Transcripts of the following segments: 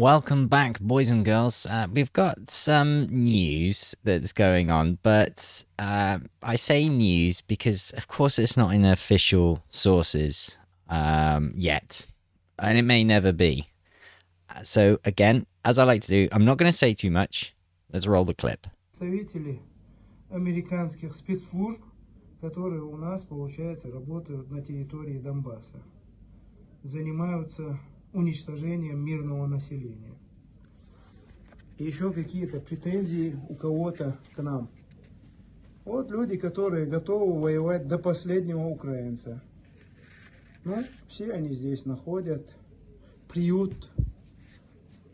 Welcome back, boys and girls. Uh, we've got some news that's going on, but uh, I say news because, of course, it's not in official sources um, yet, and it may never be. Uh, So, again, as I like to do, I'm not going to say too much. Let's roll the clip. представители американских спецслужб, которые у нас, получается, работают на территории Донбасса, занимаются уничтожением мирного населения. И еще какие-то претензии у кого-то к нам. Вот люди, которые готовы воевать до последнего украинца. Ну, все они здесь находят приют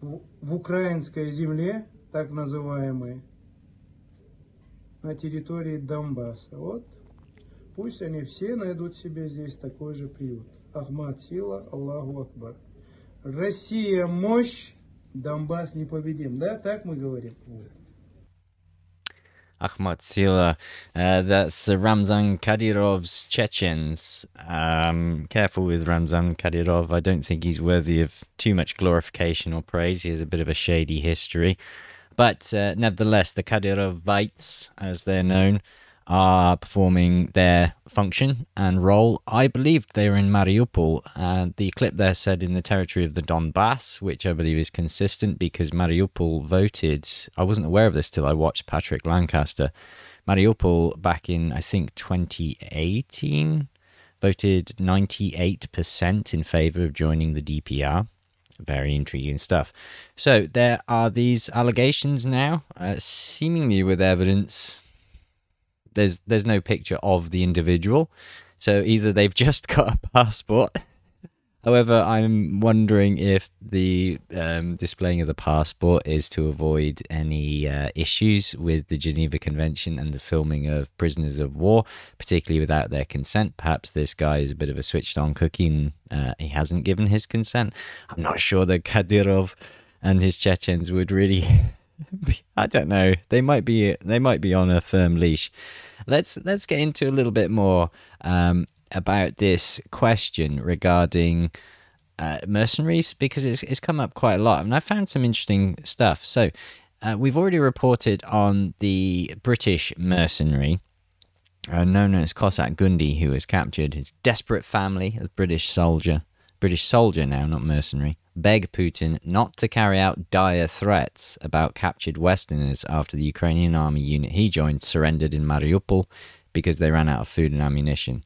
в, украинской земле, так называемой, на территории Донбасса. Вот пусть они все найдут себе здесь такой же приют. Ахмад Сила, Аллаху Акбар. Россия мощь, Донбасс непобедим. Да, так мы говорим? Ahmad Sila, uh, that's uh, Ramzan Kadyrov's Chechens. Um, careful with Ramzan Kadyrov. I don't think he's worthy of too much glorification or praise. He has a bit of a shady history. But uh, nevertheless, the Kadyrovites, as they're known, are performing their function and role. I believed they were in Mariupol. Uh, the clip there said in the territory of the Donbass, which I believe is consistent because Mariupol voted. I wasn't aware of this till I watched Patrick Lancaster. Mariupol back in, I think, 2018 voted 98% in favor of joining the DPR very intriguing stuff. So there are these allegations now, uh, seemingly with evidence. There's there's no picture of the individual, so either they've just got a passport. However, I'm wondering if the um, displaying of the passport is to avoid any uh, issues with the Geneva Convention and the filming of prisoners of war, particularly without their consent. Perhaps this guy is a bit of a switched on cookie and uh, he hasn't given his consent. I'm not sure that Kadyrov and his Chechens would really. I don't know. They might be. They might be on a firm leash. Let's let's get into a little bit more um, about this question regarding uh, mercenaries because it's, it's come up quite a lot and I found some interesting stuff. So, uh, we've already reported on the British mercenary uh, known as Cossack Gundi, who was captured. His desperate family, a British soldier, British soldier now, not mercenary, beg Putin not to carry out dire threats about captured Westerners after the Ukrainian army unit he joined surrendered in Mariupol because they ran out of food and ammunition.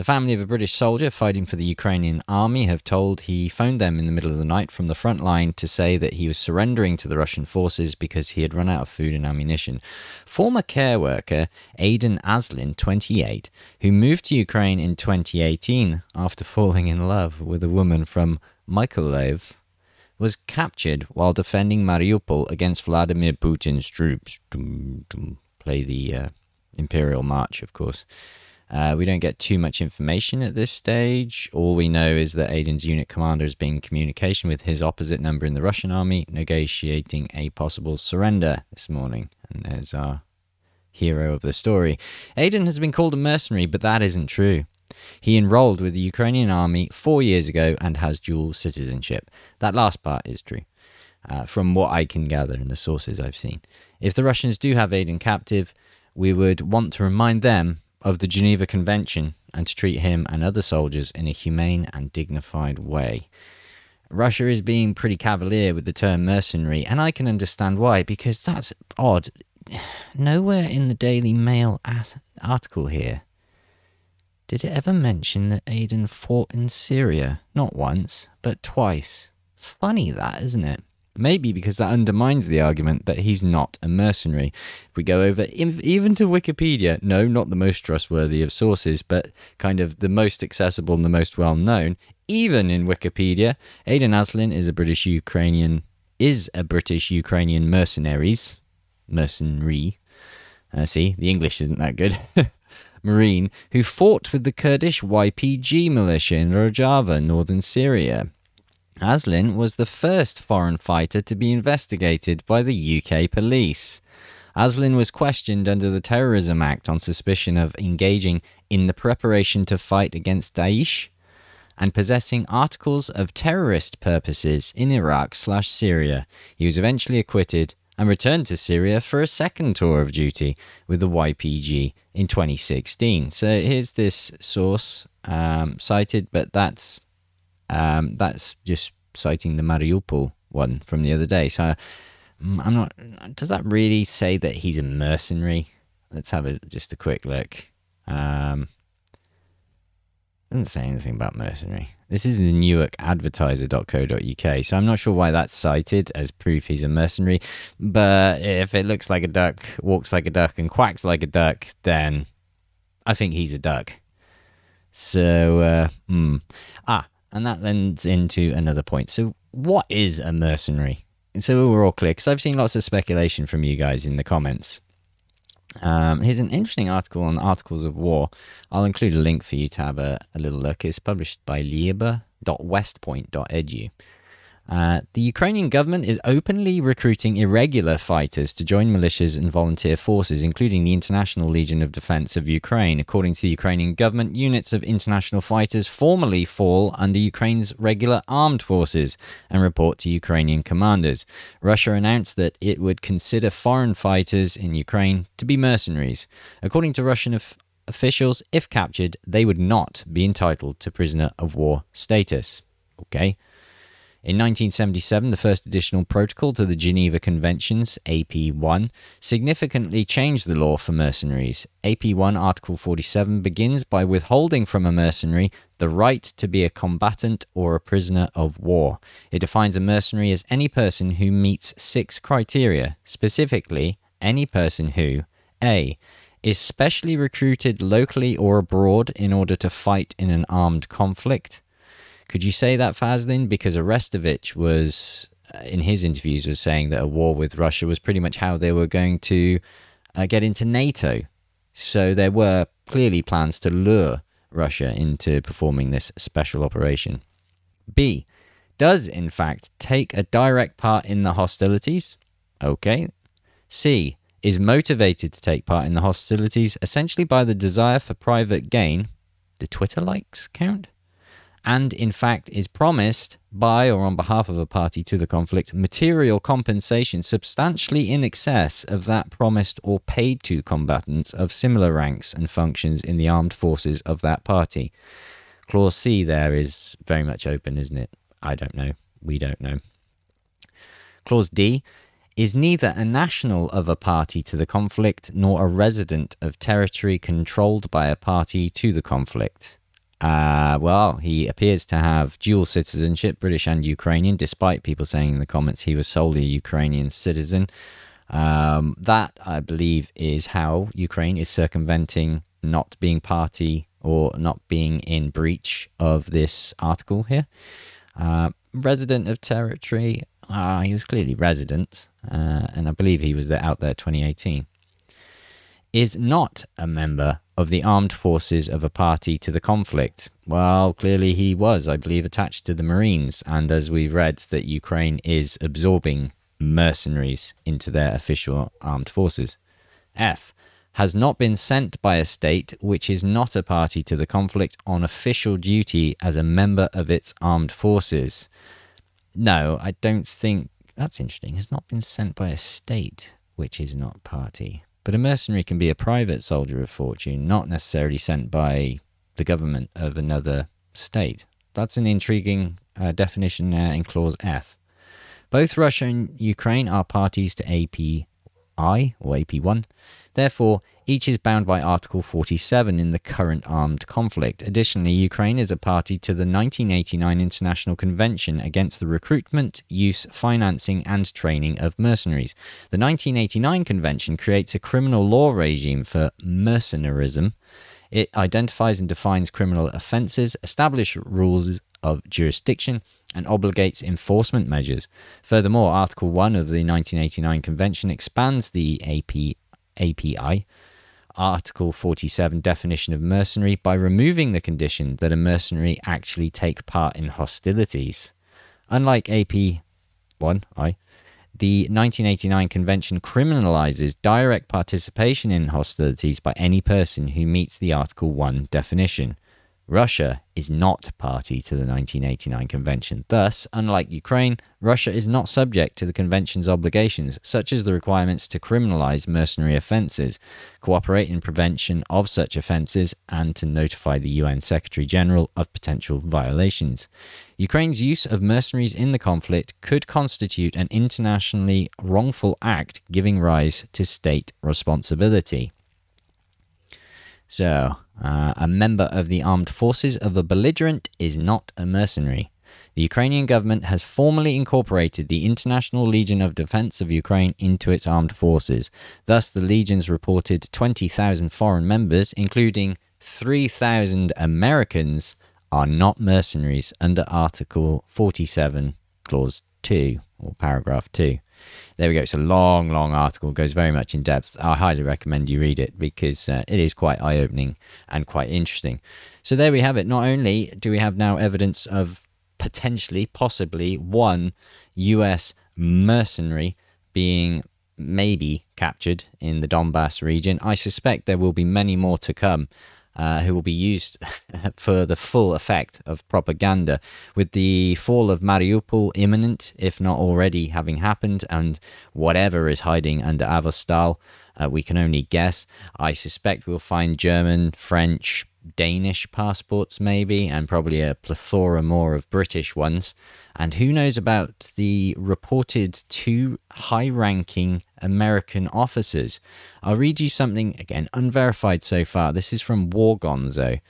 The family of a British soldier fighting for the Ukrainian army have told he phoned them in the middle of the night from the front line to say that he was surrendering to the Russian forces because he had run out of food and ammunition. Former care worker Aiden Aslin, 28, who moved to Ukraine in 2018 after falling in love with a woman from Mykolaiv, was captured while defending Mariupol against Vladimir Putin's troops. Play the uh, Imperial March, of course. Uh, we don't get too much information at this stage. All we know is that Aiden's unit commander has been in communication with his opposite number in the Russian army, negotiating a possible surrender this morning. And there's our hero of the story. Aiden has been called a mercenary, but that isn't true. He enrolled with the Ukrainian army four years ago and has dual citizenship. That last part is true, uh, from what I can gather in the sources I've seen. If the Russians do have Aiden captive, we would want to remind them of the Geneva Convention and to treat him and other soldiers in a humane and dignified way. Russia is being pretty cavalier with the term mercenary, and I can understand why, because that's odd. Nowhere in the Daily Mail article here did it ever mention that Aiden fought in Syria. Not once, but twice. Funny that, isn't it? Maybe because that undermines the argument that he's not a mercenary. If we go over even to Wikipedia, no, not the most trustworthy of sources, but kind of the most accessible and the most well known, even in Wikipedia, Aiden Aslin is a British Ukrainian is a British Ukrainian mercenaries mercenary. Uh, see, the English isn't that good. Marine who fought with the Kurdish YPG militia in Rojava, northern Syria. Aslin was the first foreign fighter to be investigated by the UK police. Aslin was questioned under the Terrorism Act on suspicion of engaging in the preparation to fight against Daesh. and possessing articles of terrorist purposes in Iraq slash Syria. He was eventually acquitted and returned to Syria for a second tour of duty with the YPG in 2016. So here's this source um, cited, but that's um, that's just citing the Mariupol one from the other day. So mm, I'm not. Does that really say that he's a mercenary? Let's have a, just a quick look. Um, doesn't say anything about mercenary. This is the Newark Advertiser.co.uk, so I'm not sure why that's cited as proof he's a mercenary. But if it looks like a duck, walks like a duck, and quacks like a duck, then I think he's a duck. So, uh, hmm. Ah, and that lends into another point. So, what is a mercenary? So we're all clear, because I've seen lots of speculation from you guys in the comments. Um, here's an interesting article on Articles of War. I'll include a link for you to have a, a little look. It's published by lieber.westpoint.edu. Uh, the Ukrainian government is openly recruiting irregular fighters to join militias and volunteer forces, including the International Legion of Defense of Ukraine. According to the Ukrainian government, units of international fighters formally fall under Ukraine's regular armed forces and report to Ukrainian commanders. Russia announced that it would consider foreign fighters in Ukraine to be mercenaries. According to Russian officials, if captured, they would not be entitled to prisoner of war status. Okay. In 1977, the first additional protocol to the Geneva Conventions, AP1, significantly changed the law for mercenaries. AP1 Article 47 begins by withholding from a mercenary the right to be a combatant or a prisoner of war. It defines a mercenary as any person who meets six criteria, specifically, any person who A. Is specially recruited locally or abroad in order to fight in an armed conflict. Could you say that, Fazlin? Because Arestovich was, uh, in his interviews, was saying that a war with Russia was pretty much how they were going to uh, get into NATO. So there were clearly plans to lure Russia into performing this special operation. B. Does, in fact, take a direct part in the hostilities. Okay. C. Is motivated to take part in the hostilities essentially by the desire for private gain. Do Twitter likes count? And in fact is promised by or on behalf of a party to the conflict material compensation substantially in excess of that promised or paid to combatants of similar ranks and functions in the armed forces of that party. Clause C there is very much open, isn't it? I don't know. We don't know. Clause D is neither a national of a party to the conflict nor a resident of territory controlled by a party to the conflict. Uh, well, he appears to have dual citizenship, British and Ukrainian, despite people saying in the comments he was solely a Ukrainian citizen. Um, that, I believe, is how Ukraine is circumventing not being party or not being in breach of this article here. Uh, resident of territory, uh, he was clearly resident, uh, and I believe he was there out there 2018. Is not a member of the armed forces of a party to the conflict? Well, clearly he was, I believe, attached to the Marines, and as we've read, that Ukraine is absorbing mercenaries into their official armed forces. F. Has not been sent by a state which is not a party to the conflict on official duty as a member of its armed forces. No, I don't think that's interesting. Has not been sent by a state which is not party. But a mercenary can be a private soldier of fortune, not necessarily sent by the government of another state. That's an intriguing uh, definition there in Clause F. Both Russia and Ukraine are parties to API or AP1. Therefore, each is bound by Article 47 in the current armed conflict. Additionally, Ukraine is a party to the 1989 International Convention against the recruitment, use, financing, and training of mercenaries. The 1989 Convention creates a criminal law regime for mercenarism. It identifies and defines criminal offences, establishes rules of jurisdiction, and obligates enforcement measures. Furthermore, Article 1 of the 1989 Convention expands the AP, API Article 47 definition of mercenary by removing the condition that a mercenary actually take part in hostilities. Unlike AP 1I, the 1989 Convention criminalizes direct participation in hostilities by any person who meets the Article 1 definition. Russia is not party to the 1989 convention. Thus, unlike Ukraine, Russia is not subject to the convention's obligations, such as the requirements to criminalize mercenary offenses, cooperate in prevention of such offenses, and to notify the UN Secretary General of potential violations. Ukraine's use of mercenaries in the conflict could constitute an internationally wrongful act giving rise to state responsibility. So, uh, a member of the armed forces of a belligerent is not a mercenary. The Ukrainian government has formally incorporated the International Legion of Defense of Ukraine into its armed forces. Thus, the legion's reported 20,000 foreign members, including 3,000 Americans, are not mercenaries under Article 47, Clause 2, or Paragraph 2. There we go. It's a long, long article, goes very much in depth. I highly recommend you read it because uh, it is quite eye opening and quite interesting. So there we have it. Not only do we have now evidence of potentially, possibly one US mercenary being maybe captured in the Donbass region, I suspect there will be many more to come uh, who will be used for the full effect of propaganda. With the fall of Mariupol imminent, if not already having happened, and whatever is hiding under Azovstal, uh, we can only guess. I suspect we'll find German, French, Danish passports, maybe, and probably a plethora more of British ones. And who knows about the reported two high ranking American officers? I'll read you something, again, unverified so far. This is from War Gonzo.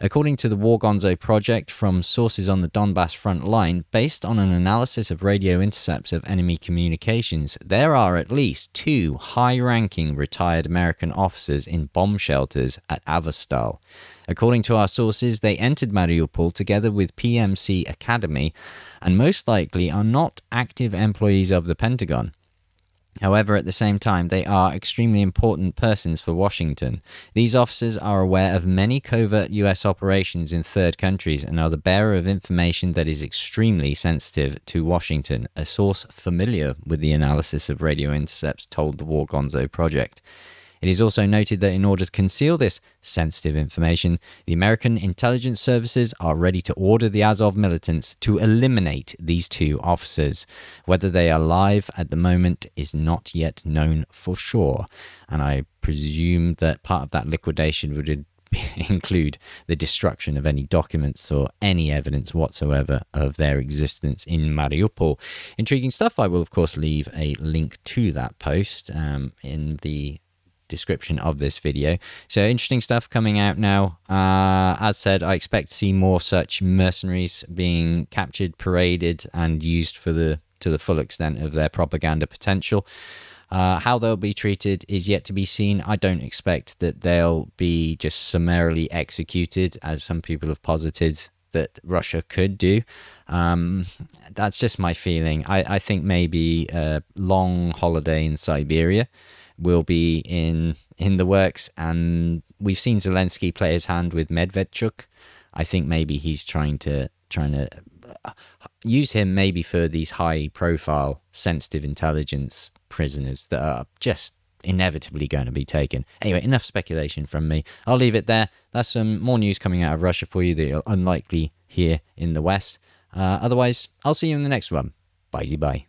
According to the War Gonzo project from sources on the Donbass front line, based on an analysis of radio intercepts of enemy communications, there are at least two high ranking retired American officers in bomb shelters at Azovstal. According to our sources, they entered Mariupol together with PMC Academi and most likely are not active employees of the Pentagon. However, at the same time, they are extremely important persons for Washington. These officers are aware of many covert US operations in third countries and are the bearer of information that is extremely sensitive to Washington, a source familiar with the analysis of radio intercepts told the War Gonzo project. It is also noted that in order to conceal this sensitive information, the American intelligence services are ready to order the Azov militants to eliminate these two officers. Whether they are alive at the moment is not yet known for sure, and I presume that part of that liquidation would include the destruction of any documents or any evidence whatsoever of their existence in Mariupol. Intriguing stuff. I will, of course, leave a link to that post um, in the description of this video. So interesting stuff coming out now. Uh, as said, I expect to see more such mercenaries being captured, paraded, and used for the to the full extent of their propaganda potential. Uh, how they'll be treated is yet to be seen. I don't expect that they'll be just summarily executed, as some people have posited that Russia could do. Um, that's just my feeling. I, I think maybe a long holiday in Siberia will be in in the works, and we've seen Zelensky play his hand with Medvedchuk. I think maybe he's trying to trying to uh, use him maybe for these high profile sensitive intelligence prisoners that are just inevitably going to be taken. Anyway, enough speculation from me. I'll leave it there. That's some more news coming out of Russia for you that you'll unlikely hear in the West. Uh, otherwise, I'll see you in the next one. Bye bye.